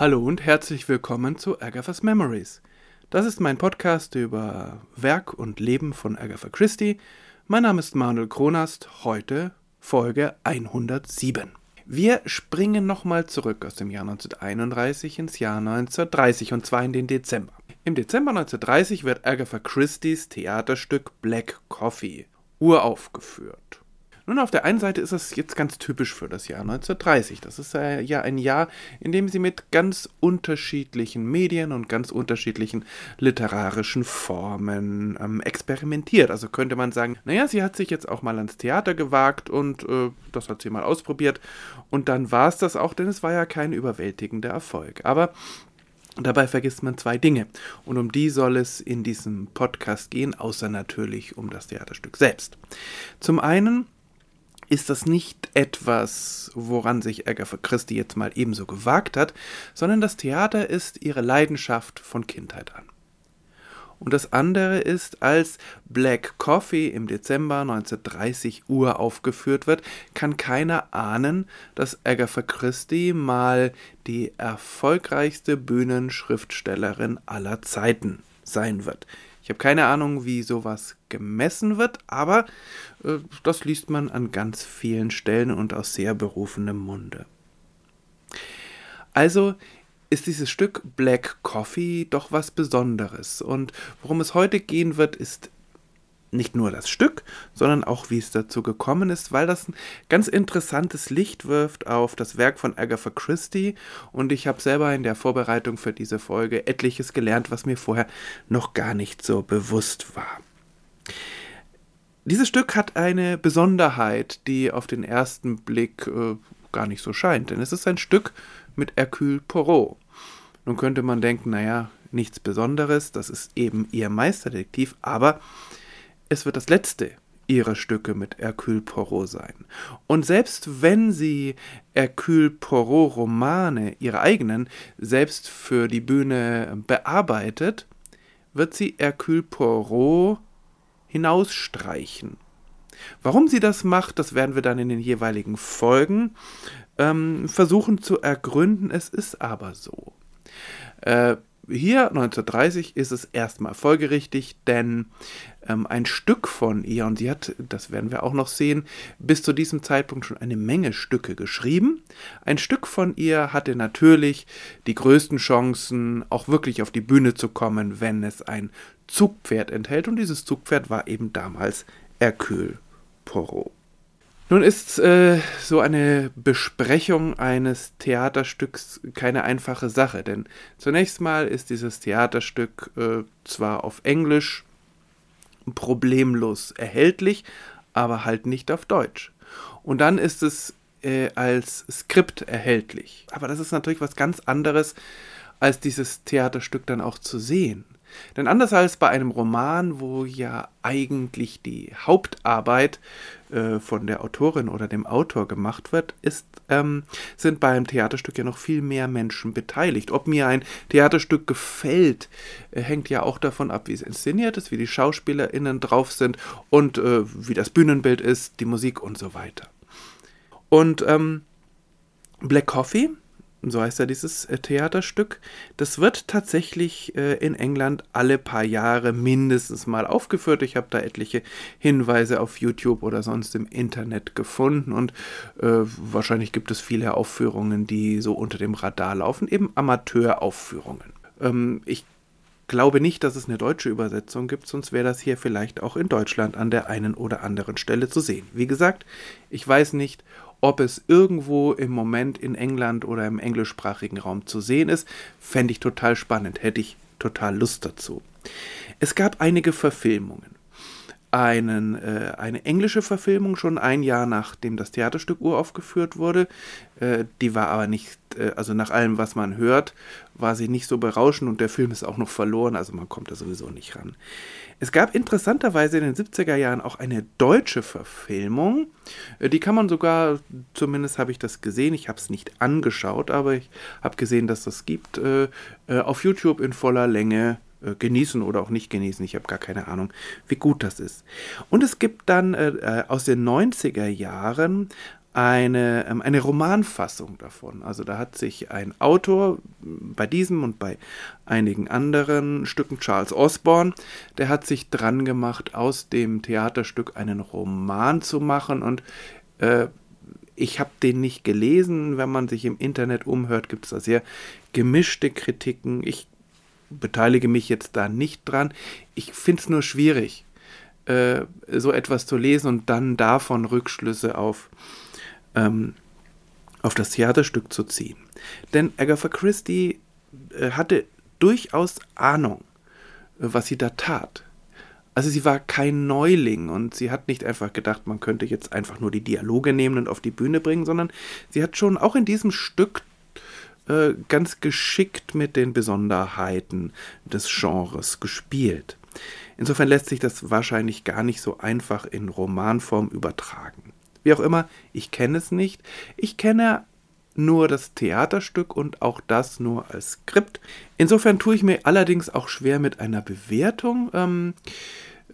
Hallo und herzlich willkommen zu Agatha's Memories. Das ist mein Podcast über Werk und Leben von Agatha Christie. Mein Name ist Manuel Kronast, heute Folge 107. Wir springen nochmal zurück aus dem Jahr 1931 ins Jahr 1930 und zwar in den Dezember. Im Dezember 1930 wird Agatha Christie's Theaterstück Black Coffee uraufgeführt. Nun, auf der einen Seite ist es jetzt ganz typisch für das Jahr 1930. Das ist ja ein Jahr, in dem sie mit ganz unterschiedlichen Medien und ganz unterschiedlichen literarischen Formen ähm, experimentiert. Also könnte man sagen, naja, sie hat sich jetzt auch mal ans Theater gewagt und äh, das hat sie mal ausprobiert. Und dann war es das auch, denn es war ja kein überwältigender Erfolg. Aber Dabei vergisst man zwei Dinge. Und um die soll es in diesem Podcast gehen, außer natürlich um das Theaterstück selbst. Zum einen ist das nicht etwas, woran sich Agatha Christie jetzt mal ebenso gewagt hat, sondern das Theater ist ihre Leidenschaft von Kindheit an. Und das andere ist, als Black Coffee im Dezember 1930 Uhr aufgeführt wird, kann keiner ahnen, dass Agatha Christie mal die erfolgreichste Bühnenschriftstellerin aller Zeiten sein wird. Ich habe keine Ahnung, wie sowas gemessen wird, aber äh, das liest man an ganz vielen Stellen und aus sehr berufenem Munde. Also ist dieses Stück Black Coffee doch was Besonderes. Und worum es heute gehen wird, ist nicht nur das Stück, sondern auch wie es dazu gekommen ist, weil das ein ganz interessantes Licht wirft auf das Werk von Agatha Christie und ich habe selber in der Vorbereitung für diese Folge etliches gelernt, was mir vorher noch gar nicht so bewusst war. Dieses Stück hat eine Besonderheit, die auf den ersten Blick äh, gar nicht so scheint, denn es ist ein Stück mit Hercule Poirot. Nun könnte man denken, naja, nichts Besonderes, das ist eben ihr Meisterdetektiv, aber es wird das letzte ihrer Stücke mit Hercule Poirot sein. Und selbst wenn sie Hercule Poirot Romane, ihre eigenen, selbst für die Bühne bearbeitet, wird sie Hercule Poirot hinausstreichen. Warum sie das macht, das werden wir dann in den jeweiligen Folgen ähm, versuchen zu ergründen. Es ist aber so. Äh, hier 1930 ist es erstmal folgerichtig, denn ähm, ein Stück von ihr, und sie hat, das werden wir auch noch sehen, bis zu diesem Zeitpunkt schon eine Menge Stücke geschrieben. Ein Stück von ihr hatte natürlich die größten Chancen, auch wirklich auf die Bühne zu kommen, wenn es ein Zugpferd enthält, und dieses Zugpferd war eben damals Hercule Poirot. Nun ist äh, so eine Besprechung eines Theaterstücks keine einfache Sache, denn zunächst mal ist dieses Theaterstück äh, zwar auf Englisch problemlos erhältlich, aber halt nicht auf Deutsch. Und dann ist es äh, als Skript erhältlich. Aber das ist natürlich was ganz anderes, als dieses Theaterstück dann auch zu sehen. Denn anders als bei einem Roman, wo ja eigentlich die Hauptarbeit äh, von der Autorin oder dem Autor gemacht wird, ist, ähm, sind bei einem Theaterstück ja noch viel mehr Menschen beteiligt. Ob mir ein Theaterstück gefällt, äh, hängt ja auch davon ab, wie es inszeniert ist, wie die SchauspielerInnen drauf sind und äh, wie das Bühnenbild ist, die Musik und so weiter. Und ähm, Black Coffee so heißt ja dieses äh, Theaterstück, das wird tatsächlich äh, in England alle paar Jahre mindestens mal aufgeführt. Ich habe da etliche Hinweise auf YouTube oder sonst im Internet gefunden und äh, wahrscheinlich gibt es viele Aufführungen, die so unter dem Radar laufen, eben Amateuraufführungen. Ähm, ich glaube nicht, dass es eine deutsche Übersetzung gibt, sonst wäre das hier vielleicht auch in Deutschland an der einen oder anderen Stelle zu sehen. Wie gesagt, ich weiß nicht, ob es irgendwo im Moment in England oder im englischsprachigen Raum zu sehen ist, fände ich total spannend, hätte ich total Lust dazu. Es gab einige Verfilmungen. Einen, äh, eine englische Verfilmung schon ein Jahr nachdem das Theaterstück uraufgeführt wurde. Äh, die war aber nicht, äh, also nach allem, was man hört, war sie nicht so berauschend und der Film ist auch noch verloren, also man kommt da sowieso nicht ran. Es gab interessanterweise in den 70er Jahren auch eine deutsche Verfilmung. Äh, die kann man sogar, zumindest habe ich das gesehen, ich habe es nicht angeschaut, aber ich habe gesehen, dass das gibt, äh, äh, auf YouTube in voller Länge genießen oder auch nicht genießen. Ich habe gar keine Ahnung, wie gut das ist. Und es gibt dann äh, aus den 90er Jahren eine, ähm, eine Romanfassung davon. Also da hat sich ein Autor bei diesem und bei einigen anderen Stücken, Charles Osborne, der hat sich dran gemacht, aus dem Theaterstück einen Roman zu machen und äh, ich habe den nicht gelesen. Wenn man sich im Internet umhört, gibt es da sehr gemischte Kritiken. Ich beteilige mich jetzt da nicht dran. Ich finde es nur schwierig, äh, so etwas zu lesen und dann davon Rückschlüsse auf ähm, auf das Theaterstück zu ziehen. Denn Agatha Christie äh, hatte durchaus Ahnung, was sie da tat. Also sie war kein Neuling und sie hat nicht einfach gedacht, man könnte jetzt einfach nur die Dialoge nehmen und auf die Bühne bringen, sondern sie hat schon auch in diesem Stück äh, ganz geschickt mit den Besonderheiten des Genres gespielt. Insofern lässt sich das wahrscheinlich gar nicht so einfach in Romanform übertragen. Wie auch immer, ich kenne es nicht. Ich kenne nur das Theaterstück und auch das nur als Skript. Insofern tue ich mir allerdings auch schwer mit einer Bewertung. Ähm,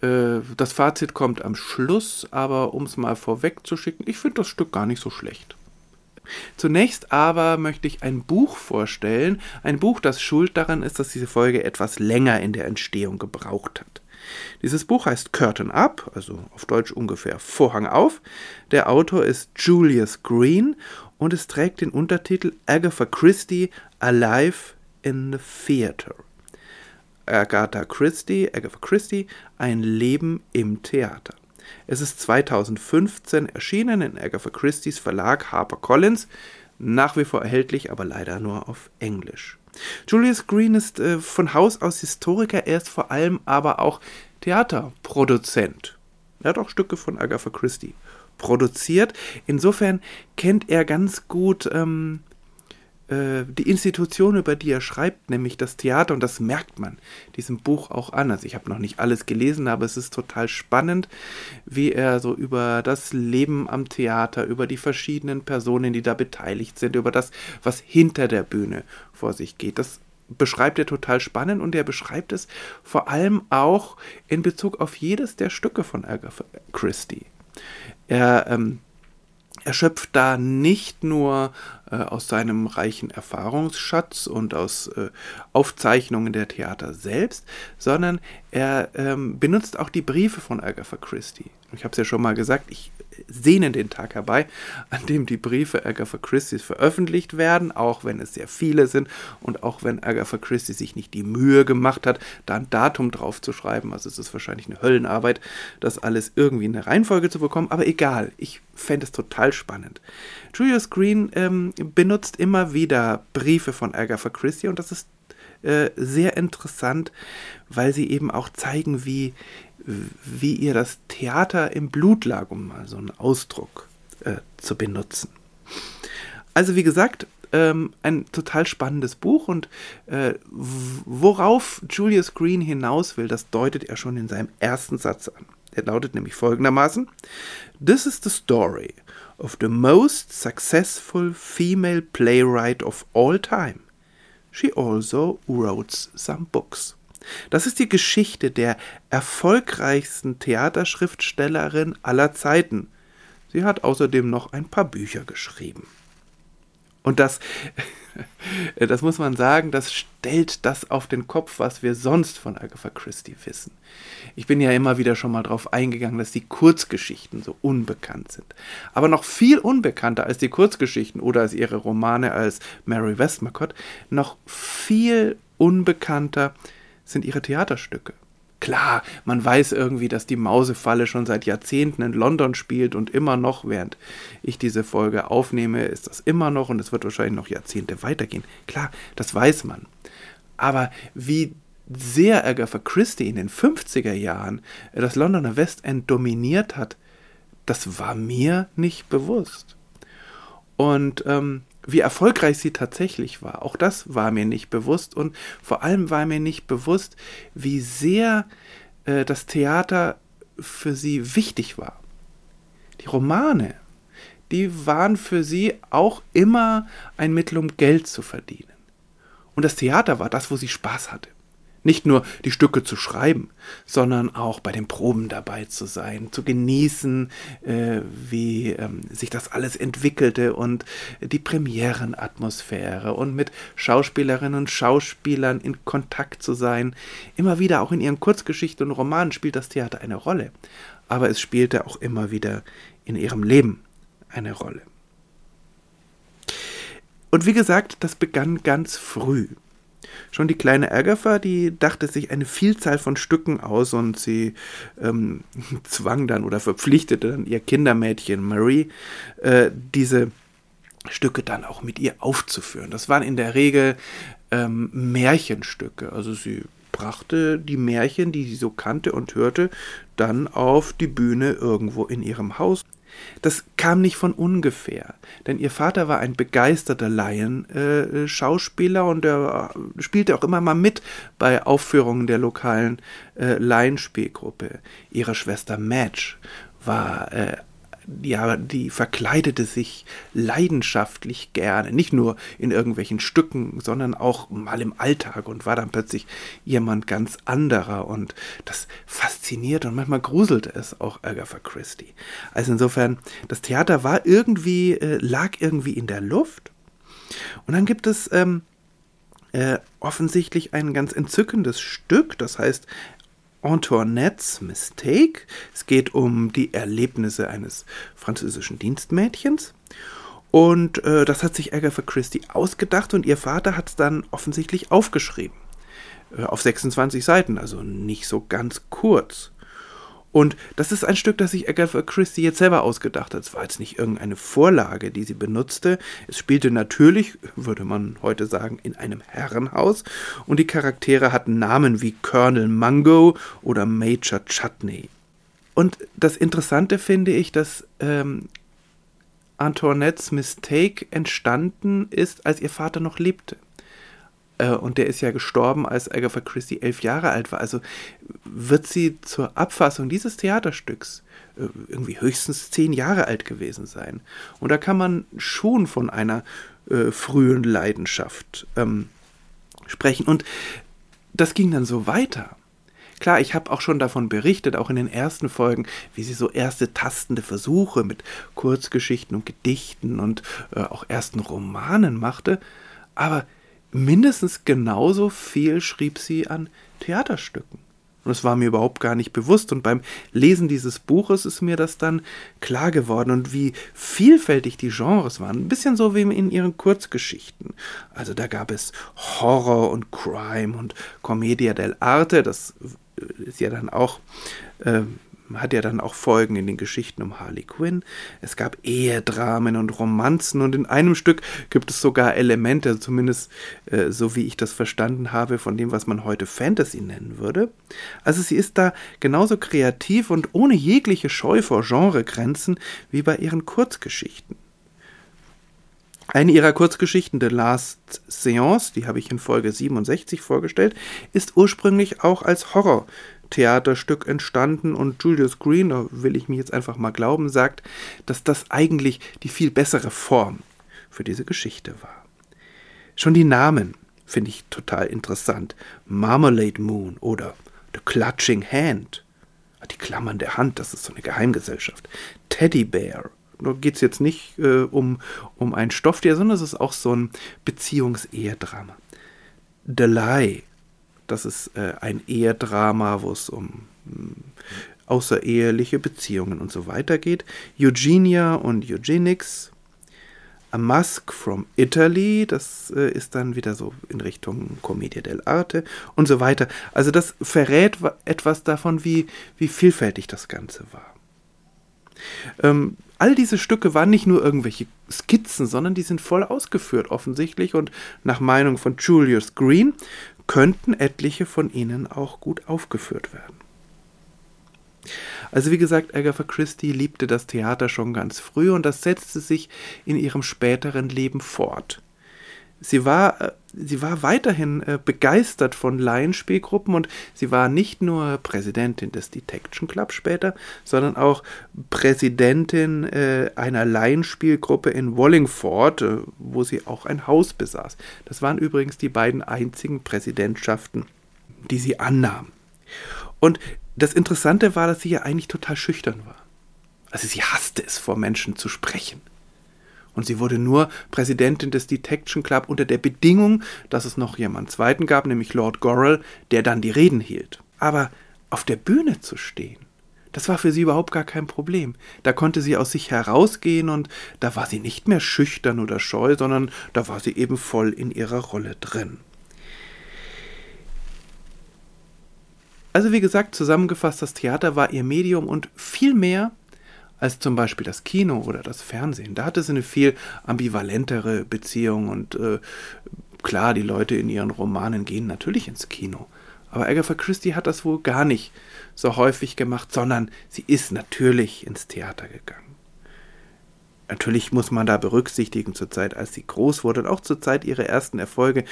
äh, das Fazit kommt am Schluss, aber um es mal vorwegzuschicken, ich finde das Stück gar nicht so schlecht. Zunächst aber möchte ich ein Buch vorstellen, ein Buch, das schuld daran ist, dass diese Folge etwas länger in der Entstehung gebraucht hat. Dieses Buch heißt Curtain Up, also auf Deutsch ungefähr Vorhang auf. Der Autor ist Julius Green und es trägt den Untertitel Agatha Christie Alive in the Theater. Agatha Christie, Agatha Christie, ein Leben im Theater. Es ist 2015 erschienen in Agatha Christie's Verlag HarperCollins, nach wie vor erhältlich, aber leider nur auf Englisch. Julius Green ist äh, von Haus aus Historiker, er ist vor allem aber auch Theaterproduzent. Er hat auch Stücke von Agatha Christie produziert. Insofern kennt er ganz gut ähm, äh, die Institution, über die er schreibt, nämlich das Theater, und das merkt man diesem Buch auch an. Also ich habe noch nicht alles gelesen, aber es ist total spannend, wie er so über das Leben am Theater, über die verschiedenen Personen, die da beteiligt sind, über das, was hinter der Bühne vor sich geht. Das beschreibt er total spannend und er beschreibt es vor allem auch in Bezug auf jedes der Stücke von Agatha Christie. Er ähm, er schöpft da nicht nur äh, aus seinem reichen Erfahrungsschatz und aus äh, Aufzeichnungen der Theater selbst, sondern er ähm, benutzt auch die Briefe von Agatha Christie. Ich habe es ja schon mal gesagt, ich sehnen den Tag herbei, an dem die Briefe Agatha Christie's veröffentlicht werden, auch wenn es sehr viele sind und auch wenn Agatha Christie sich nicht die Mühe gemacht hat, da ein Datum drauf zu schreiben. Also es ist wahrscheinlich eine Höllenarbeit, das alles irgendwie in eine Reihenfolge zu bekommen, aber egal, ich fände es total spannend. Julius Green ähm, benutzt immer wieder Briefe von Agatha Christie und das ist äh, sehr interessant, weil sie eben auch zeigen, wie, wie ihr das Theater im Blut lag, um mal so einen Ausdruck äh, zu benutzen. Also wie gesagt, ähm, ein total spannendes Buch und äh, worauf Julius Green hinaus will, das deutet er schon in seinem ersten Satz an. Er lautet nämlich folgendermaßen: This is the story of the most successful female playwright of all time. She also wrote some books. Das ist die Geschichte der erfolgreichsten Theaterschriftstellerin aller Zeiten. Sie hat außerdem noch ein paar Bücher geschrieben. Und das, das muss man sagen, das stellt das auf den Kopf, was wir sonst von Agatha Christie wissen. Ich bin ja immer wieder schon mal darauf eingegangen, dass die Kurzgeschichten so unbekannt sind. Aber noch viel unbekannter als die Kurzgeschichten oder als ihre Romane als Mary Westmacott, noch viel unbekannter sind ihre Theaterstücke. Klar, man weiß irgendwie, dass die Mausefalle schon seit Jahrzehnten in London spielt und immer noch, während ich diese Folge aufnehme, ist das immer noch und es wird wahrscheinlich noch Jahrzehnte weitergehen. Klar, das weiß man. Aber wie sehr Agatha Christie in den 50er Jahren das Londoner West End dominiert hat, das war mir nicht bewusst. Und ähm, wie erfolgreich sie tatsächlich war. Auch das war mir nicht bewusst und vor allem war mir nicht bewusst, wie sehr äh, das Theater für sie wichtig war. Die Romane, die waren für sie auch immer ein Mittel, um Geld zu verdienen. Und das Theater war das, wo sie Spaß hatte. Nicht nur die Stücke zu schreiben, sondern auch bei den Proben dabei zu sein, zu genießen, äh, wie ähm, sich das alles entwickelte und die Premierenatmosphäre und mit Schauspielerinnen und Schauspielern in Kontakt zu sein. Immer wieder auch in ihren Kurzgeschichten und Romanen spielt das Theater eine Rolle, aber es spielte auch immer wieder in ihrem Leben eine Rolle. Und wie gesagt, das begann ganz früh. Schon die kleine Agatha, die dachte sich eine Vielzahl von Stücken aus und sie ähm, zwang dann oder verpflichtete dann ihr Kindermädchen Marie, äh, diese Stücke dann auch mit ihr aufzuführen. Das waren in der Regel ähm, Märchenstücke. Also sie brachte die Märchen, die sie so kannte und hörte, dann auf die Bühne irgendwo in ihrem Haus. Das kam nicht von ungefähr, denn ihr Vater war ein begeisterter Laienschauspieler äh, und er äh, spielte auch immer mal mit bei Aufführungen der lokalen äh, Laienspielgruppe. Ihre Schwester Madge war äh, ja, die verkleidete sich leidenschaftlich gerne, nicht nur in irgendwelchen Stücken, sondern auch mal im Alltag und war dann plötzlich jemand ganz anderer und das faszinierte und manchmal gruselte es auch Agatha Christie. Also insofern, das Theater war irgendwie, äh, lag irgendwie in der Luft. Und dann gibt es ähm, äh, offensichtlich ein ganz entzückendes Stück, das heißt Antoinettes Mistake. Es geht um die Erlebnisse eines französischen Dienstmädchens. Und äh, das hat sich Agatha Christie ausgedacht und ihr Vater hat es dann offensichtlich aufgeschrieben. Äh, auf 26 Seiten, also nicht so ganz kurz. Und das ist ein Stück, das sich Agatha Christie jetzt selber ausgedacht hat. Es war jetzt nicht irgendeine Vorlage, die sie benutzte. Es spielte natürlich, würde man heute sagen, in einem Herrenhaus. Und die Charaktere hatten Namen wie Colonel Mungo oder Major Chutney. Und das Interessante finde ich, dass ähm, Antoinettes Mistake entstanden ist, als ihr Vater noch lebte. Äh, und der ist ja gestorben, als Agatha Christie elf Jahre alt war. Also wird sie zur Abfassung dieses Theaterstücks äh, irgendwie höchstens zehn Jahre alt gewesen sein. Und da kann man schon von einer äh, frühen Leidenschaft ähm, sprechen. Und das ging dann so weiter. Klar, ich habe auch schon davon berichtet, auch in den ersten Folgen, wie sie so erste tastende Versuche mit Kurzgeschichten und Gedichten und äh, auch ersten Romanen machte. Aber mindestens genauso viel schrieb sie an Theaterstücken. Und das war mir überhaupt gar nicht bewusst. Und beim Lesen dieses Buches ist mir das dann klar geworden und wie vielfältig die Genres waren. Ein bisschen so wie in ihren Kurzgeschichten. Also da gab es Horror und Crime und Commedia dell'arte. Das ist ja dann auch äh, hat ja dann auch Folgen in den Geschichten um Harley Quinn. Es gab Ehedramen und Romanzen und in einem Stück gibt es sogar Elemente, zumindest äh, so wie ich das verstanden habe, von dem, was man heute Fantasy nennen würde. Also sie ist da genauso kreativ und ohne jegliche Scheu vor Genregrenzen wie bei ihren Kurzgeschichten. Eine ihrer Kurzgeschichten, The Last Seance, die habe ich in Folge 67 vorgestellt, ist ursprünglich auch als Horror Theaterstück entstanden und Julius Green, da will ich mir jetzt einfach mal glauben, sagt, dass das eigentlich die viel bessere Form für diese Geschichte war. Schon die Namen finde ich total interessant. Marmalade Moon oder The Clutching Hand. Die Klammern der Hand, das ist so eine Geheimgesellschaft. Teddy Bear. Da geht es jetzt nicht äh, um, um ein Stofftier, sondern es ist auch so ein Beziehungsehedrama. The Lie das ist äh, ein Ehedrama, wo es um hm, außereheliche Beziehungen und so weiter geht. Eugenia und Eugenics. A Mask from Italy, das äh, ist dann wieder so in Richtung Commedia dell'arte und so weiter. Also das verrät etwas davon, wie, wie vielfältig das Ganze war. Ähm, all diese Stücke waren nicht nur irgendwelche Skizzen, sondern die sind voll ausgeführt offensichtlich und nach Meinung von Julius Green könnten etliche von ihnen auch gut aufgeführt werden. Also wie gesagt, Agatha Christie liebte das Theater schon ganz früh und das setzte sich in ihrem späteren Leben fort. Sie war, äh, sie war weiterhin äh, begeistert von Laienspielgruppen und sie war nicht nur Präsidentin des Detection Club später, sondern auch Präsidentin äh, einer Laienspielgruppe in Wallingford, wo sie auch ein Haus besaß. Das waren übrigens die beiden einzigen Präsidentschaften, die sie annahm. Und das Interessante war, dass sie ja eigentlich total schüchtern war. Also sie hasste es, vor Menschen zu sprechen. Und sie wurde nur Präsidentin des Detection Club unter der Bedingung, dass es noch jemand zweiten gab, nämlich Lord Gorrell, der dann die Reden hielt. Aber auf der Bühne zu stehen, das war für sie überhaupt gar kein Problem. Da konnte sie aus sich herausgehen und da war sie nicht mehr schüchtern oder scheu, sondern da war sie eben voll in ihrer Rolle drin. Also wie gesagt, zusammengefasst, das Theater war ihr Medium und viel mehr als zum Beispiel das Kino oder das Fernsehen. Da hatte sie eine viel ambivalentere Beziehung und äh, klar, die Leute in ihren Romanen gehen natürlich ins Kino. Aber Agatha Christie hat das wohl gar nicht so häufig gemacht, sondern sie ist natürlich ins Theater gegangen. Natürlich muss man da berücksichtigen, zur Zeit, als sie groß wurde und auch zur Zeit ihrer ersten Erfolge,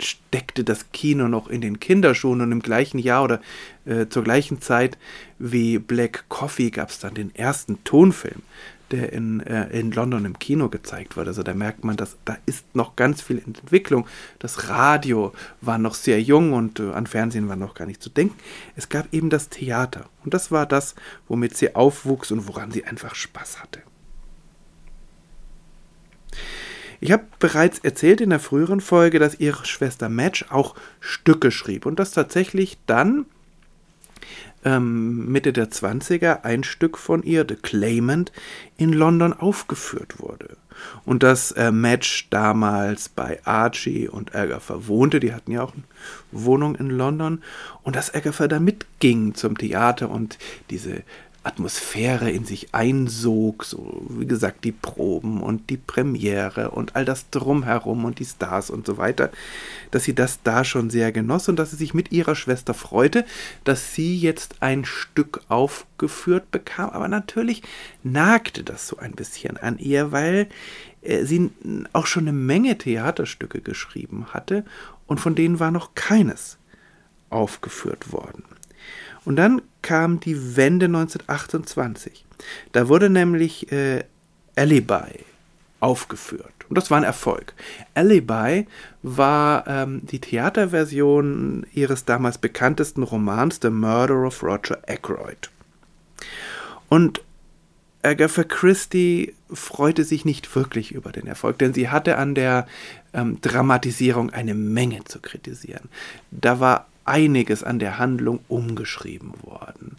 steckte das Kino noch in den Kinderschuhen und im gleichen Jahr oder äh, zur gleichen Zeit wie Black Coffee gab es dann den ersten Tonfilm, der in, äh, in London im Kino gezeigt wurde. Also da merkt man, dass da ist noch ganz viel Entwicklung. Das Radio war noch sehr jung und äh, an Fernsehen war noch gar nicht zu denken. Es gab eben das Theater und das war das, womit sie aufwuchs und woran sie einfach Spaß hatte. Ich habe bereits erzählt in der früheren Folge, dass ihre Schwester Madge auch Stücke schrieb und dass tatsächlich dann ähm, Mitte der 20er ein Stück von ihr, The Claimant, in London aufgeführt wurde. Und dass äh, Madge damals bei Archie und Agatha wohnte, die hatten ja auch eine Wohnung in London, und dass Agatha da mitging zum Theater und diese Atmosphäre in sich einsog, so wie gesagt die Proben und die Premiere und all das drumherum und die Stars und so weiter, dass sie das da schon sehr genoss und dass sie sich mit ihrer Schwester freute, dass sie jetzt ein Stück aufgeführt bekam, aber natürlich nagte das so ein bisschen an ihr, weil äh, sie auch schon eine Menge Theaterstücke geschrieben hatte und von denen war noch keines aufgeführt worden. Und dann kam die Wende 1928. Da wurde nämlich äh, Alibi aufgeführt. Und das war ein Erfolg. Alibi war ähm, die Theaterversion ihres damals bekanntesten Romans The Murder of Roger Ackroyd. Und Agatha Christie freute sich nicht wirklich über den Erfolg, denn sie hatte an der ähm, Dramatisierung eine Menge zu kritisieren. Da war einiges an der Handlung umgeschrieben worden.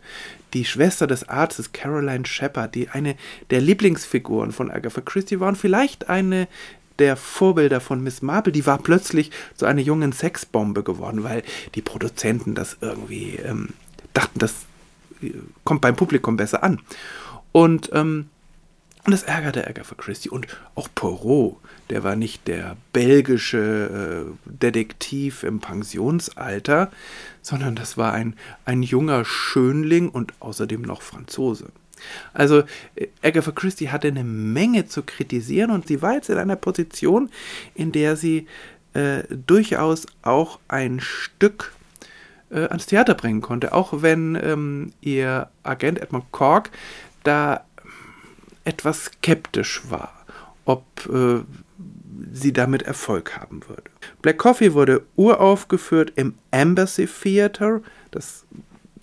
Die Schwester des Arztes, Caroline Shepard, die eine der Lieblingsfiguren von Agatha Christie war und vielleicht eine der Vorbilder von Miss Marple, die war plötzlich zu einer jungen Sexbombe geworden, weil die Produzenten das irgendwie ähm, dachten, das äh, kommt beim Publikum besser an. Und ähm, und das ärgerte Agatha Christie. Und auch Poirot, der war nicht der belgische äh, Detektiv im Pensionsalter, sondern das war ein, ein junger Schönling und außerdem noch Franzose. Also äh, Agatha Christie hatte eine Menge zu kritisieren und sie war jetzt in einer Position, in der sie äh, durchaus auch ein Stück äh, ans Theater bringen konnte, auch wenn ähm, ihr Agent Edmund Cork da etwas skeptisch war, ob äh, sie damit Erfolg haben würde. Black Coffee wurde uraufgeführt im Embassy Theater, das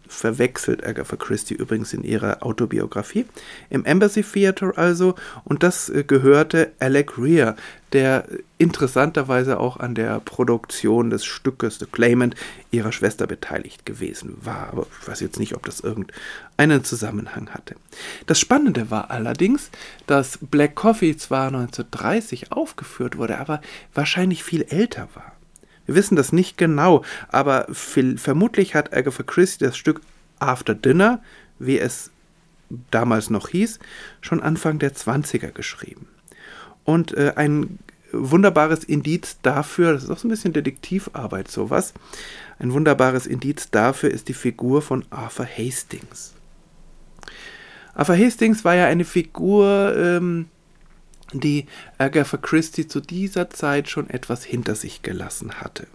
verwechselt Agatha Christie übrigens in ihrer Autobiografie, im Embassy Theater also, und das äh, gehörte Alec Rear, der interessanterweise auch an der Produktion des Stückes The Claimant ihrer Schwester beteiligt gewesen war, aber ich weiß jetzt nicht, ob das irgendeinen Zusammenhang hatte. Das Spannende war allerdings, dass Black Coffee zwar 1930 aufgeführt wurde, aber wahrscheinlich viel älter war. Wir wissen das nicht genau, aber vermutlich hat Agatha Christie das Stück After Dinner, wie es damals noch hieß, schon Anfang der 20er geschrieben. Und äh, ein wunderbares Indiz dafür, das ist auch so ein bisschen Detektivarbeit, sowas, ein wunderbares Indiz dafür ist die Figur von Arthur Hastings. Arthur Hastings war ja eine Figur, ähm, die Agatha Christie zu dieser Zeit schon etwas hinter sich gelassen hatte.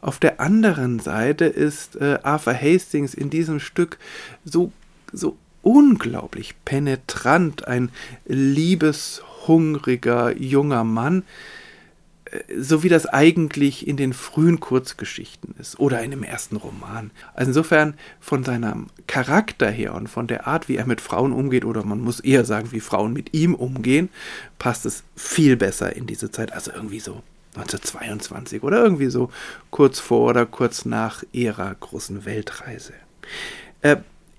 Auf der anderen Seite ist äh, Arthur Hastings in diesem Stück so, so unglaublich penetrant, ein liebeshungriger junger Mann, so wie das eigentlich in den frühen Kurzgeschichten ist oder in dem ersten Roman. Also insofern von seinem Charakter her und von der Art, wie er mit Frauen umgeht, oder man muss eher sagen, wie Frauen mit ihm umgehen, passt es viel besser in diese Zeit. Also irgendwie so 1922 oder irgendwie so kurz vor oder kurz nach ihrer großen Weltreise. Äh,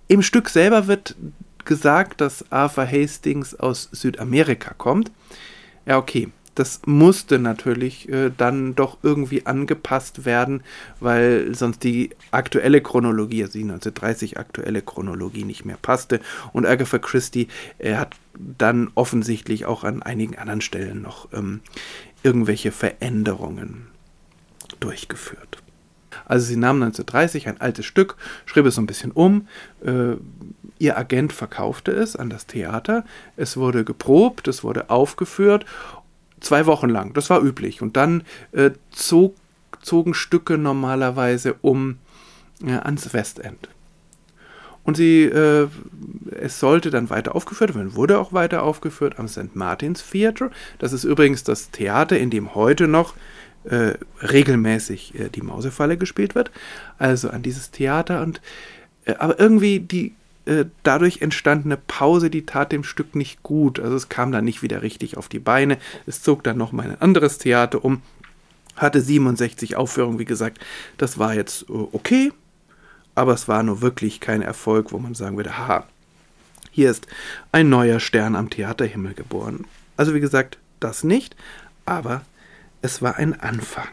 Im Stück selber wird gesagt, dass Arthur Hastings aus Südamerika kommt. Ja, okay, das musste natürlich äh, dann doch irgendwie angepasst werden, weil sonst die aktuelle Chronologie, also die 1930 aktuelle Chronologie nicht mehr passte. Und Agatha Christie äh, hat dann offensichtlich auch an einigen anderen Stellen noch ähm, irgendwelche Veränderungen durchgeführt. Also sie nahm 1930 ein altes Stück, schrieb es so ein bisschen um. Äh, ihr Agent verkaufte es an das Theater. Es wurde geprobt, es wurde aufgeführt zwei Wochen lang. Das war üblich. Und dann äh, zog, zogen Stücke normalerweise um äh, ans Westend. Und sie, äh, es sollte dann weiter aufgeführt werden, wurde auch weiter aufgeführt am St. Martin's Theatre. Das ist übrigens das Theater, in dem heute noch äh, regelmäßig äh, die Mausefalle gespielt wird. Also an dieses Theater und äh, aber irgendwie die äh, dadurch entstandene Pause, die tat dem Stück nicht gut. Also es kam dann nicht wieder richtig auf die Beine. Es zog dann noch mal ein anderes Theater um. Hatte 67 Aufführungen, wie gesagt. Das war jetzt äh, okay, aber es war nur wirklich kein Erfolg, wo man sagen würde, haha, hier ist ein neuer Stern am Theaterhimmel geboren. Also wie gesagt, das nicht, aber es war ein Anfang.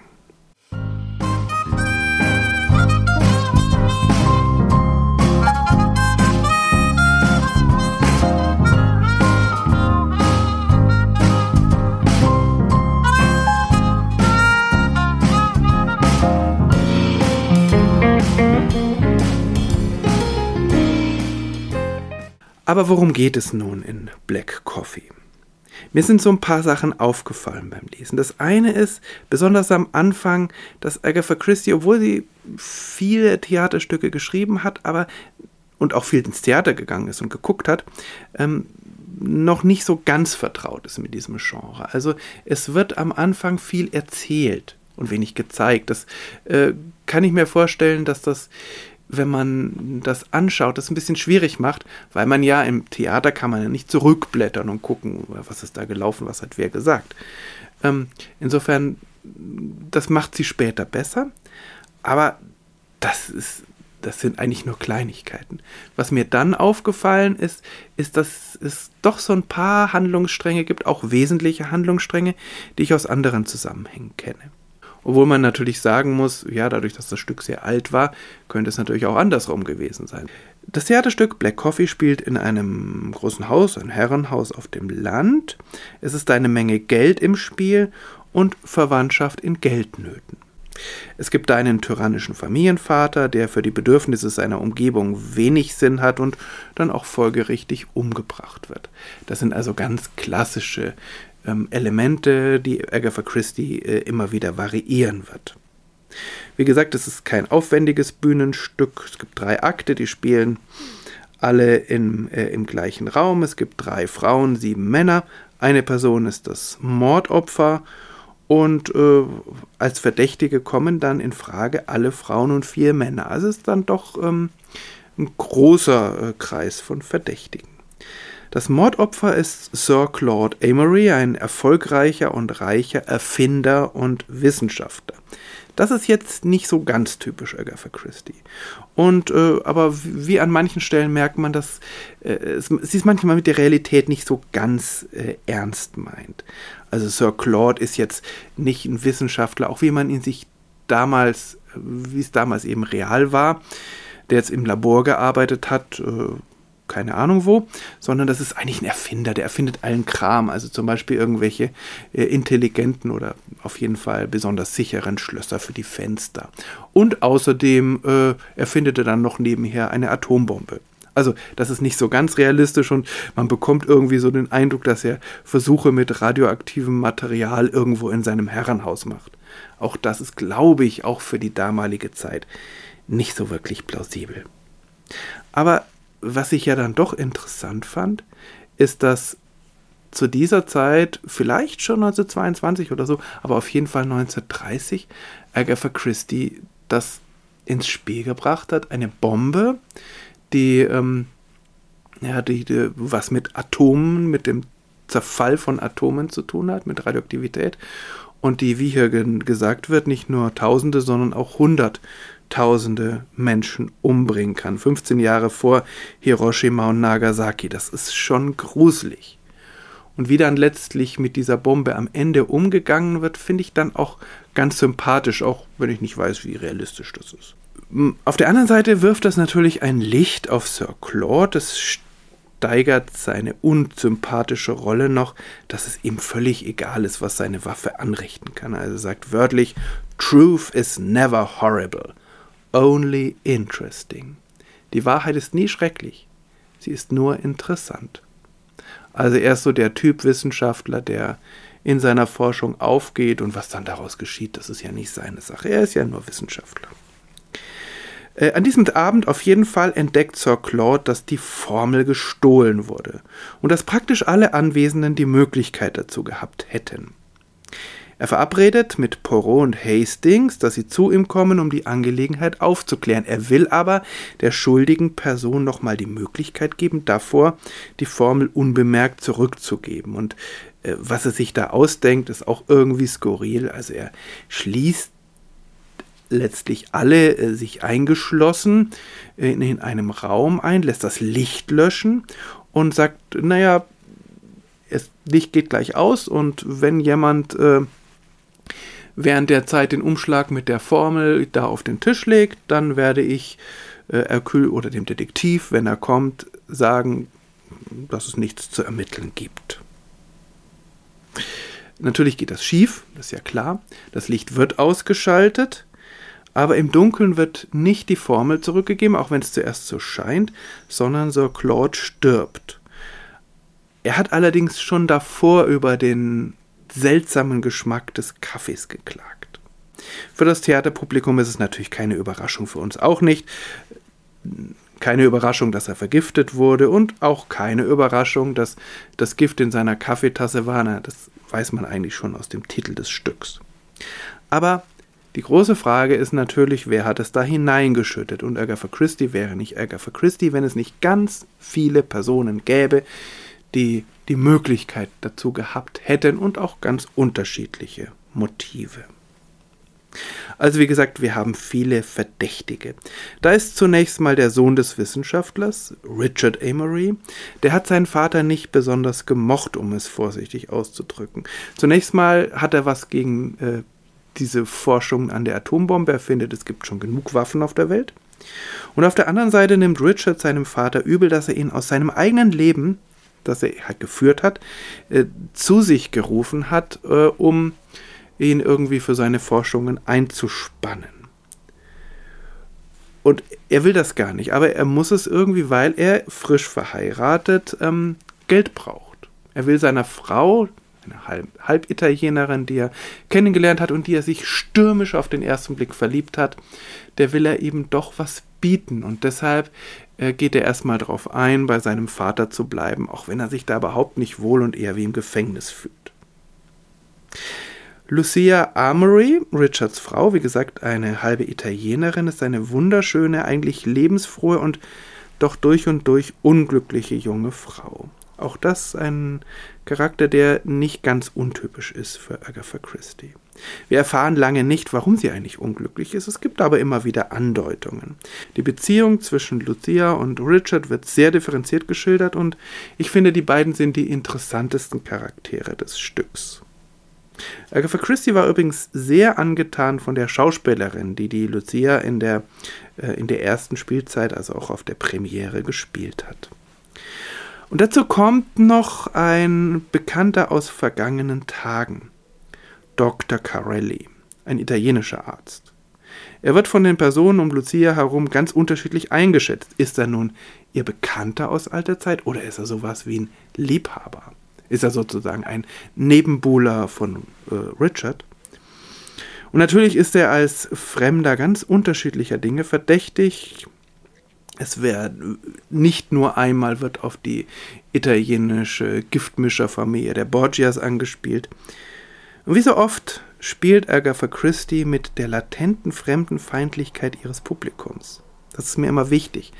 Aber worum geht es nun in Black Coffee? Mir sind so ein paar Sachen aufgefallen beim Lesen. Das eine ist, besonders am Anfang, dass Agatha Christie, obwohl sie viele Theaterstücke geschrieben hat, aber und auch viel ins Theater gegangen ist und geguckt hat, ähm, noch nicht so ganz vertraut ist mit diesem Genre. Also es wird am Anfang viel erzählt und wenig gezeigt. Das äh, kann ich mir vorstellen, dass das wenn man das anschaut, das ein bisschen schwierig macht, weil man ja im Theater kann man ja nicht zurückblättern und gucken, was ist da gelaufen, was hat wer gesagt. Ähm, insofern, das macht sie später besser, aber das ist, das sind eigentlich nur Kleinigkeiten. Was mir dann aufgefallen ist, ist, dass es doch so ein paar Handlungsstränge gibt, auch wesentliche Handlungsstränge, die ich aus anderen Zusammenhängen kenne. Obwohl man natürlich sagen muss, ja, dadurch, dass das Stück sehr alt war, könnte es natürlich auch andersrum gewesen sein. Das Theaterstück Black Coffee spielt in einem großen Haus, ein Herrenhaus auf dem Land. Es ist eine Menge Geld im Spiel und Verwandtschaft in Geldnöten. Es gibt einen tyrannischen Familienvater, der für die Bedürfnisse seiner Umgebung wenig Sinn hat und dann auch folgerichtig umgebracht wird. Das sind also ganz klassische ähm, Elemente, die Agatha Christie äh, immer wieder variieren wird. Wie gesagt, es ist kein aufwendiges Bühnenstück. Es gibt drei Akte, die spielen alle in, äh, im gleichen Raum. Es gibt drei Frauen, sieben Männer. Eine Person ist das Mordopfer und äh, als Verdächtige kommen dann in Frage alle Frauen und vier Männer. Also es ist dann doch ähm, ein großer äh, Kreis von Verdächtigen. Das Mordopfer ist Sir Claude Amory, ein erfolgreicher und reicher Erfinder und Wissenschaftler. Das ist jetzt nicht so ganz typisch Agatha Christie. Und äh, aber wie an manchen Stellen merkt man, dass äh, es, sie es manchmal mit der Realität nicht so ganz äh, ernst meint. Also Sir Claude ist jetzt nicht ein Wissenschaftler, auch wie man ihn sich damals, wie es damals eben real war, der jetzt im Labor gearbeitet hat, äh, keine Ahnung wo, sondern das ist eigentlich ein Erfinder, der erfindet allen Kram, also zum Beispiel irgendwelche äh, intelligenten oder auf jeden Fall besonders sicheren Schlösser für die Fenster. Und außerdem äh, erfindet er dann noch nebenher eine Atombombe. Also das ist nicht so ganz realistisch und man bekommt irgendwie so den Eindruck, dass er Versuche mit radioaktivem Material irgendwo in seinem Herrenhaus macht. Auch das ist, glaube ich, auch für die damalige Zeit nicht so wirklich plausibel. Aber was ich ja dann doch interessant fand, ist, dass zu dieser Zeit, vielleicht schon 1922 oder so, aber auf jeden Fall 1930, Agatha Christie das ins Spiel gebracht hat. Eine Bombe, die, ähm, ja, die, die was mit Atomen, mit dem Zerfall von Atomen zu tun hat, mit Radioaktivität. Und die, wie hier gesagt wird, nicht nur Tausende, sondern auch Hunderttausende Menschen umbringen kann. 15 Jahre vor Hiroshima und Nagasaki. Das ist schon gruselig. Und wie dann letztlich mit dieser Bombe am Ende umgegangen wird, finde ich dann auch ganz sympathisch, auch wenn ich nicht weiß, wie realistisch das ist. Auf der anderen Seite wirft das natürlich ein Licht auf Sir Claude. Es steigert seine unsympathische Rolle noch, dass es ihm völlig egal ist, was seine Waffe anrichten kann. Also sagt wörtlich, Truth is never horrible, only interesting. Die Wahrheit ist nie schrecklich, sie ist nur interessant. Also er ist so der Typ Wissenschaftler, der in seiner Forschung aufgeht und was dann daraus geschieht, das ist ja nicht seine Sache. Er ist ja nur Wissenschaftler. Äh, an diesem Abend auf jeden Fall entdeckt Sir Claude, dass die Formel gestohlen wurde und dass praktisch alle Anwesenden die Möglichkeit dazu gehabt hätten. Er verabredet mit Poirot und Hastings, dass sie zu ihm kommen, um die Angelegenheit aufzuklären. Er will aber der schuldigen Person nochmal die Möglichkeit geben, davor die Formel unbemerkt zurückzugeben. Und äh, was er sich da ausdenkt, ist auch irgendwie skurril. Also er schließt letztlich alle äh, sich eingeschlossen äh, in, in einem Raum ein, lässt das Licht löschen und sagt, naja, das Licht geht gleich aus und wenn jemand äh, während der Zeit den Umschlag mit der Formel da auf den Tisch legt, dann werde ich äh, Hercule oder dem Detektiv, wenn er kommt, sagen, dass es nichts zu ermitteln gibt. Natürlich geht das schief, das ist ja klar. Das Licht wird ausgeschaltet, aber im Dunkeln wird nicht die Formel zurückgegeben, auch wenn es zuerst so scheint, sondern Sir Claude stirbt. Er hat allerdings schon davor über den seltsamen Geschmack des Kaffees geklagt. Für das Theaterpublikum ist es natürlich keine Überraschung, für uns auch nicht. Keine Überraschung, dass er vergiftet wurde und auch keine Überraschung, dass das Gift in seiner Kaffeetasse war. Na, das weiß man eigentlich schon aus dem Titel des Stücks. Aber die große Frage ist natürlich, wer hat es da hineingeschüttet? Und Agatha Christie wäre nicht Agatha Christie, wenn es nicht ganz viele Personen gäbe, die die Möglichkeit dazu gehabt hätten und auch ganz unterschiedliche Motive. Also wie gesagt, wir haben viele Verdächtige. Da ist zunächst mal der Sohn des Wissenschaftlers, Richard Amory. Der hat seinen Vater nicht besonders gemocht, um es vorsichtig auszudrücken. Zunächst mal hat er was gegen äh, diese Forschung an der Atombombe. Er findet, es gibt schon genug Waffen auf der Welt. Und auf der anderen Seite nimmt Richard seinem Vater übel, dass er ihn aus seinem eigenen Leben das er halt geführt hat, äh, zu sich gerufen hat, äh, um ihn irgendwie für seine Forschungen einzuspannen. Und er will das gar nicht, aber er muss es irgendwie, weil er frisch verheiratet ähm, Geld braucht. Er will seiner Frau, eine Halb Halbitalienerin, die er kennengelernt hat und die er sich stürmisch auf den ersten Blick verliebt hat, der will er eben doch was bieten. Und deshalb äh, geht er erstmal darauf ein, bei seinem Vater zu bleiben, auch wenn er sich da überhaupt nicht wohl und eher wie im Gefängnis fühlt. Lucia Amory, Richards Frau, wie gesagt, eine halbe Italienerin, ist eine wunderschöne, eigentlich lebensfrohe und doch durch und durch unglückliche junge Frau. Auch das ein Charakter, der nicht ganz untypisch ist für Agatha Christie. Wir erfahren lange nicht, warum sie eigentlich unglücklich ist, es gibt aber immer wieder Andeutungen. Die Beziehung zwischen Lucia und Richard wird sehr differenziert geschildert und ich finde, die beiden sind die interessantesten Charaktere des Stücks. Agatha Christie war übrigens sehr angetan von der Schauspielerin, die die Lucia in der, äh, in der ersten Spielzeit, also auch auf der Premiere, gespielt hat. Und dazu kommt noch ein Bekannter aus vergangenen Tagen, Dr. Carelli, ein italienischer Arzt. Er wird von den Personen um Lucia herum ganz unterschiedlich eingeschätzt. Ist er nun ihr Bekannter aus alter Zeit oder ist er sowas wie ein Liebhaber? Ist er sozusagen ein Nebenbuhler von äh, Richard? Und natürlich ist er als Fremder ganz unterschiedlicher Dinge verdächtig, Es wird nicht nur einmal wird auf die italienische Giftmischerfamilie der Borgias angespielt. Und wie so oft spielt Agatha Christie mit der latenten Fremdenfeindlichkeit ihres Publikums. Das ist mir immer wichtig.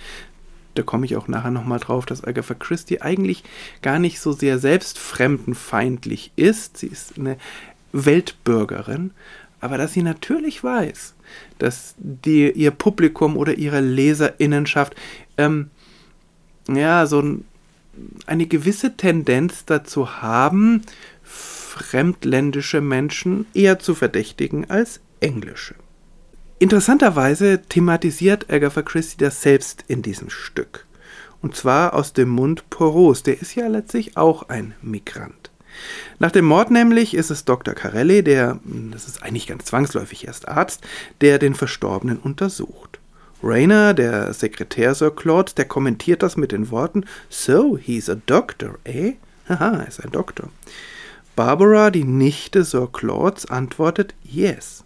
Da komme ich auch nachher nochmal drauf, dass Agatha Christie eigentlich gar nicht so sehr selbst fremdenfeindlich ist. Sie ist eine Weltbürgerin, aber dass sie natürlich weiß, dass die, ihr Publikum oder ihre Leserinnenschaft ähm, ja so ein, eine gewisse Tendenz dazu haben, fremdländische Menschen eher zu verdächtigen als englische. Interessanterweise thematisiert Agatha Christie das selbst in diesem Stück. Und zwar aus dem Mund Poros, der ist ja letztlich auch ein Migrant. Nach dem Mord nämlich ist es Dr. Carelli, der, das ist eigentlich ganz zwangsläufig erst Arzt, der den Verstorbenen untersucht. Rayner, der Sekretär Sir Claude, der kommentiert das mit den Worten So, he's a doctor, eh? Haha, er ist ein Doktor. Barbara, die Nichte Sir Claudes, antwortet Yes,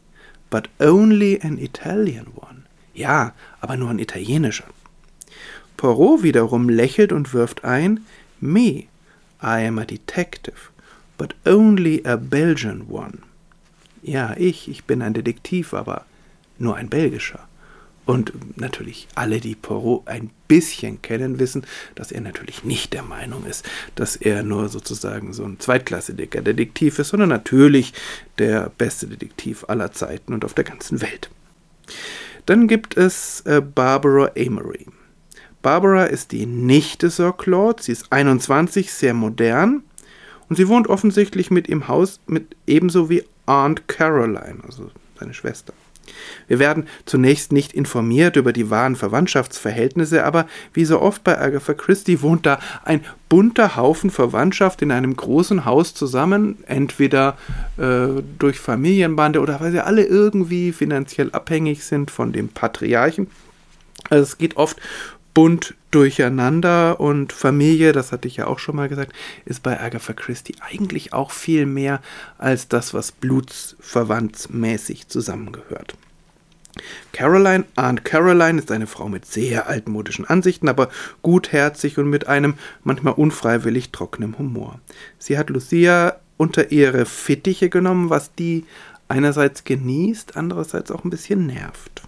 but only an Italian one. Ja, aber nur ein italienischer. Poirot wiederum lächelt und wirft ein Me, I am a detective but only a Belgian one. Ja, ich, ich bin ein Detektiv, aber nur ein belgischer. Und natürlich alle, die Poirot ein bisschen kennen, wissen, dass er natürlich nicht der Meinung ist, dass er nur sozusagen so ein zweitklassiger Detektiv ist, sondern natürlich der beste Detektiv aller Zeiten und auf der ganzen Welt. Dann gibt es äh, Barbara Amory. Barbara ist die Nichte Sir Claude, sie ist 21, sehr modern und sie wohnt offensichtlich mit im Haus mit ebenso wie Aunt Caroline, also seine Schwester. Wir werden zunächst nicht informiert über die wahren Verwandtschaftsverhältnisse, aber wie so oft bei Agatha Christie wohnt da ein bunter Haufen Verwandtschaft in einem großen Haus zusammen, entweder äh, durch Familienbande oder weil sie alle irgendwie finanziell abhängig sind von dem Patriarchen. Also es geht oft bunt durcheinander und Familie, das hatte ich ja auch schon mal gesagt, ist bei Agatha Christie eigentlich auch viel mehr als das, was blutsverwandtsmäßig zusammengehört. Caroline, Aunt Caroline ist eine Frau mit sehr altmodischen Ansichten, aber gutherzig und mit einem manchmal unfreiwillig trockenen Humor. Sie hat Lucia unter ihre Fittiche genommen, was die einerseits genießt, andererseits auch ein bisschen nervt.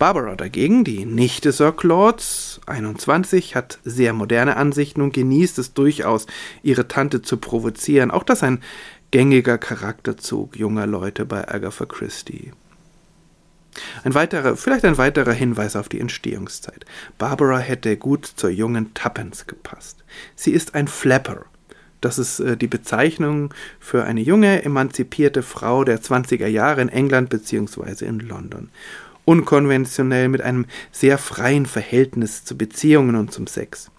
Barbara dagegen, die Nichte Sir Claudes, 21, hat sehr moderne Ansichten und genießt es durchaus, ihre Tante zu provozieren. Auch das ein gängiger Charakterzug junger Leute bei Agatha Christie. Ein weiterer, vielleicht ein weiterer Hinweis auf die Entstehungszeit. Barbara hätte gut zur jungen Tuppence gepasst. Sie ist ein Flapper. Das ist äh, die Bezeichnung für eine junge, emanzipierte Frau der 20er Jahre in England bzw. in London unkonventionell mit einem sehr freien Verhältnis zu Beziehungen und zum Sex.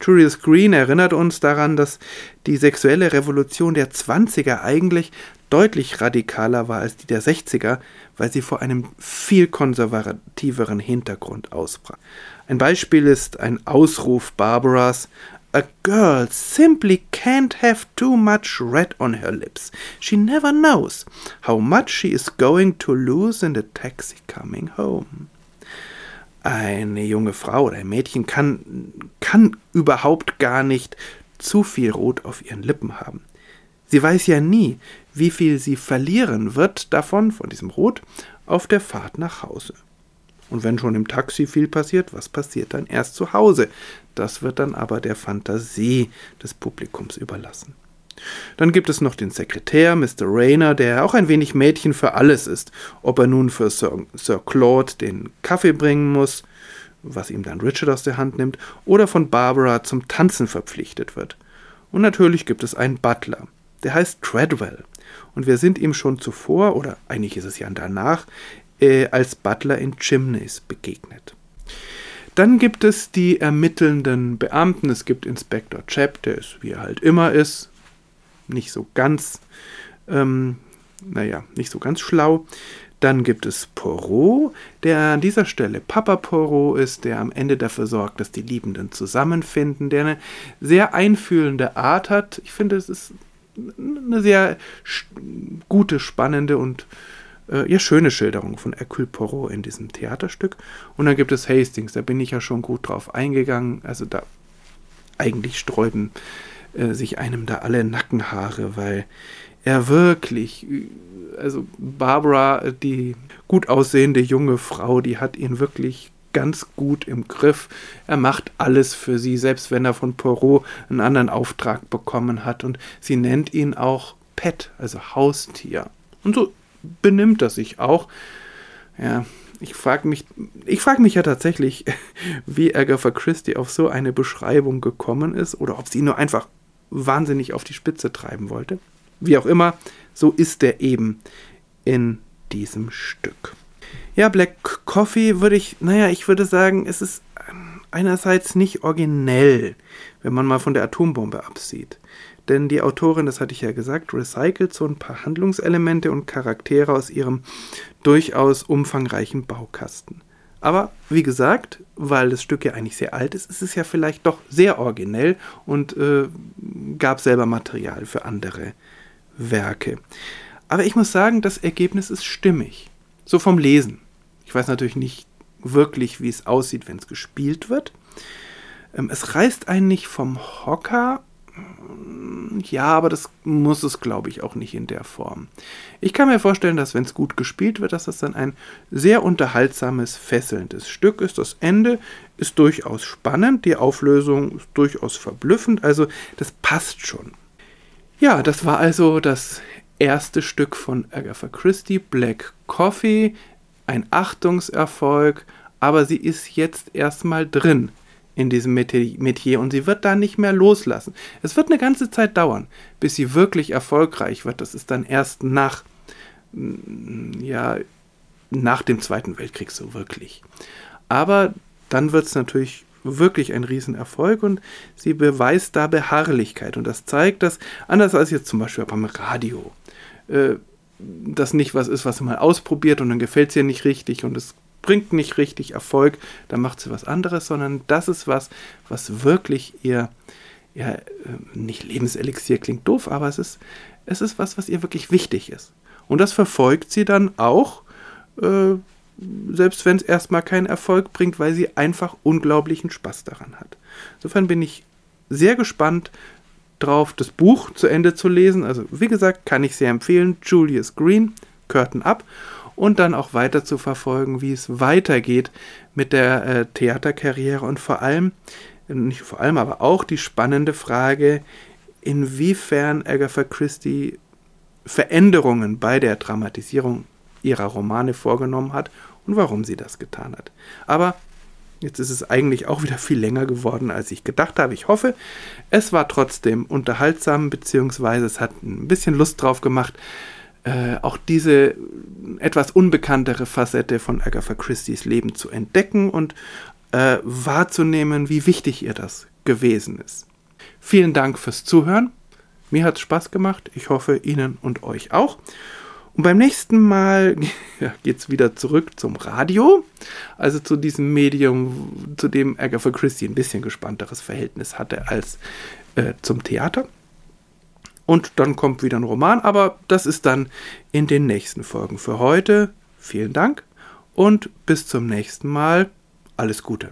Julius Green erinnert uns daran, dass die sexuelle Revolution der 20er eigentlich deutlich radikaler war als die der 60er, weil sie vor einem viel konservativeren Hintergrund ausbrach. Ein Beispiel ist ein Ausruf Barbaras A girl simply can't have too much red on her lips. She never knows how much she is going to lose in the taxi coming home. Eine junge Frau oder ein Mädchen kann, kann überhaupt gar nicht zu viel Rot auf ihren Lippen haben. Sie weiß ja nie, wie viel sie verlieren wird davon, von diesem Rot, auf der Fahrt nach Hause. Und wenn schon im Taxi viel passiert, was passiert dann erst zu Hause? Das wird dann aber der Fantasie des Publikums überlassen. Dann gibt es noch den Sekretär, Mr. Rayner, der auch ein wenig Mädchen für alles ist. Ob er nun für Sir, Sir Claude den Kaffee bringen muss, was ihm dann Richard aus der Hand nimmt, oder von Barbara zum Tanzen verpflichtet wird. Und natürlich gibt es einen Butler, der heißt Treadwell. Und wir sind ihm schon zuvor, oder eigentlich ist es ja danach, äh, als Butler in Chimneys begegnet. Dann gibt es die ermittelnden Beamten. Es gibt Inspektor Chap, der ist, wie er halt immer ist, nicht so ganz, ähm, naja, nicht so ganz schlau. Dann gibt es Poirot, der an dieser Stelle Papa Poirot ist, der am Ende dafür sorgt, dass die Liebenden zusammenfinden, der eine sehr einfühlende Art hat. Ich finde, es ist eine sehr gute, spannende und äh, ja, schöne Schilderung von Hercule Poirot in diesem Theaterstück. Und dann gibt es Hastings, da bin ich ja schon gut drauf eingegangen. Also da eigentlich sträuben äh, sich einem da alle Nackenhaare, weil er wirklich, also Barbara, die gut aussehende junge Frau, die hat ihn wirklich ganz gut im Griff. Er macht alles für sie, selbst wenn er von Poirot einen anderen Auftrag bekommen hat. Und sie nennt ihn auch Pet, also Haustier. Und so benimmt er sich auch. Ja, ich frage mich, ich mich ja tatsächlich, wie Agatha Christie auf so eine Beschreibung gekommen ist oder ob sie ihn nur einfach wahnsinnig auf die Spitze treiben wollte. Wie auch immer, so ist er eben in diesem Stück. Ja, Black Coffee würde ich, naja, ich würde sagen, es ist einerseits nicht originell, wenn man mal von der Atombombe absieht. Denn die Autorin, das hatte ich ja gesagt, recycelt so ein paar Handlungselemente und Charaktere aus ihrem durchaus umfangreichen Baukasten. Aber wie gesagt, weil das Stück ja eigentlich sehr alt ist, ist es ja vielleicht doch sehr originell und äh, gab selber Material für andere Werke. Aber ich muss sagen, das Ergebnis ist stimmig. So vom Lesen. Ich weiß natürlich nicht wirklich, wie es aussieht, wenn es gespielt wird. Ähm, es reißt einen nicht vom Hocker, ja, aber das muss es, glaube ich, auch nicht in der Form. Ich kann mir vorstellen, dass wenn es gut gespielt wird, dass das dann ein sehr unterhaltsames, fesselndes Stück ist. Das Ende ist durchaus spannend, die Auflösung ist durchaus verblüffend, also das passt schon. Ja, das war also das erste Stück von Agatha Christie, Black Coffee, ein Achtungserfolg, aber sie ist jetzt erstmal drin in diesem Metier und sie wird da nicht mehr loslassen. Es wird eine ganze Zeit dauern, bis sie wirklich erfolgreich wird. Das ist dann erst nach, mm, ja, nach dem Zweiten Weltkrieg so wirklich. Aber dann wird es natürlich wirklich ein Riesenerfolg und sie beweist da Beharrlichkeit. Und das zeigt, dass, anders als jetzt zum Beispiel beim Radio, äh, das nicht was ist, was mal ausprobiert und dann gefällt es ihr nicht richtig und es bringt nicht richtig Erfolg, dann macht sie was anderes, sondern das ist was, was wirklich ihr, ja, äh, nicht Lebenselixier klingt doof, aber es ist, es ist was, was ihr wirklich wichtig ist. Und das verfolgt sie dann auch, äh, selbst wenn es erstmal keinen Erfolg bringt, weil sie einfach unglaublichen Spaß daran hat. Insofern bin ich sehr gespannt drauf, das Buch zu Ende zu lesen. Also, wie gesagt, kann ich sehr empfehlen. Julius Green, Curtain Up und dann auch weiter zu verfolgen, wie es weitergeht mit der äh, Theaterkarriere und vor allem, nicht vor allem, aber auch die spannende Frage, inwiefern Agatha Christie Veränderungen bei der Dramatisierung ihrer Romane vorgenommen hat und warum sie das getan hat. Aber jetzt ist es eigentlich auch wieder viel länger geworden, als ich gedacht habe. Ich hoffe, es war trotzdem unterhaltsam, beziehungsweise es hat ein bisschen Lust drauf gemacht, äh, auch diese etwas unbekanntere Facette von Agatha Christie's Leben zu entdecken und äh, wahrzunehmen, wie wichtig ihr das gewesen ist. Vielen Dank fürs Zuhören. Mir hat es Spaß gemacht. Ich hoffe, Ihnen und euch auch. Und beim nächsten Mal ja, geht es wieder zurück zum Radio, also zu diesem Medium, zu dem Agatha Christie ein bisschen gespannteres Verhältnis hatte als äh, zum Theater. Und dann kommt wieder ein Roman, aber das ist dann in den nächsten Folgen. Für heute vielen Dank und bis zum nächsten Mal. Alles Gute.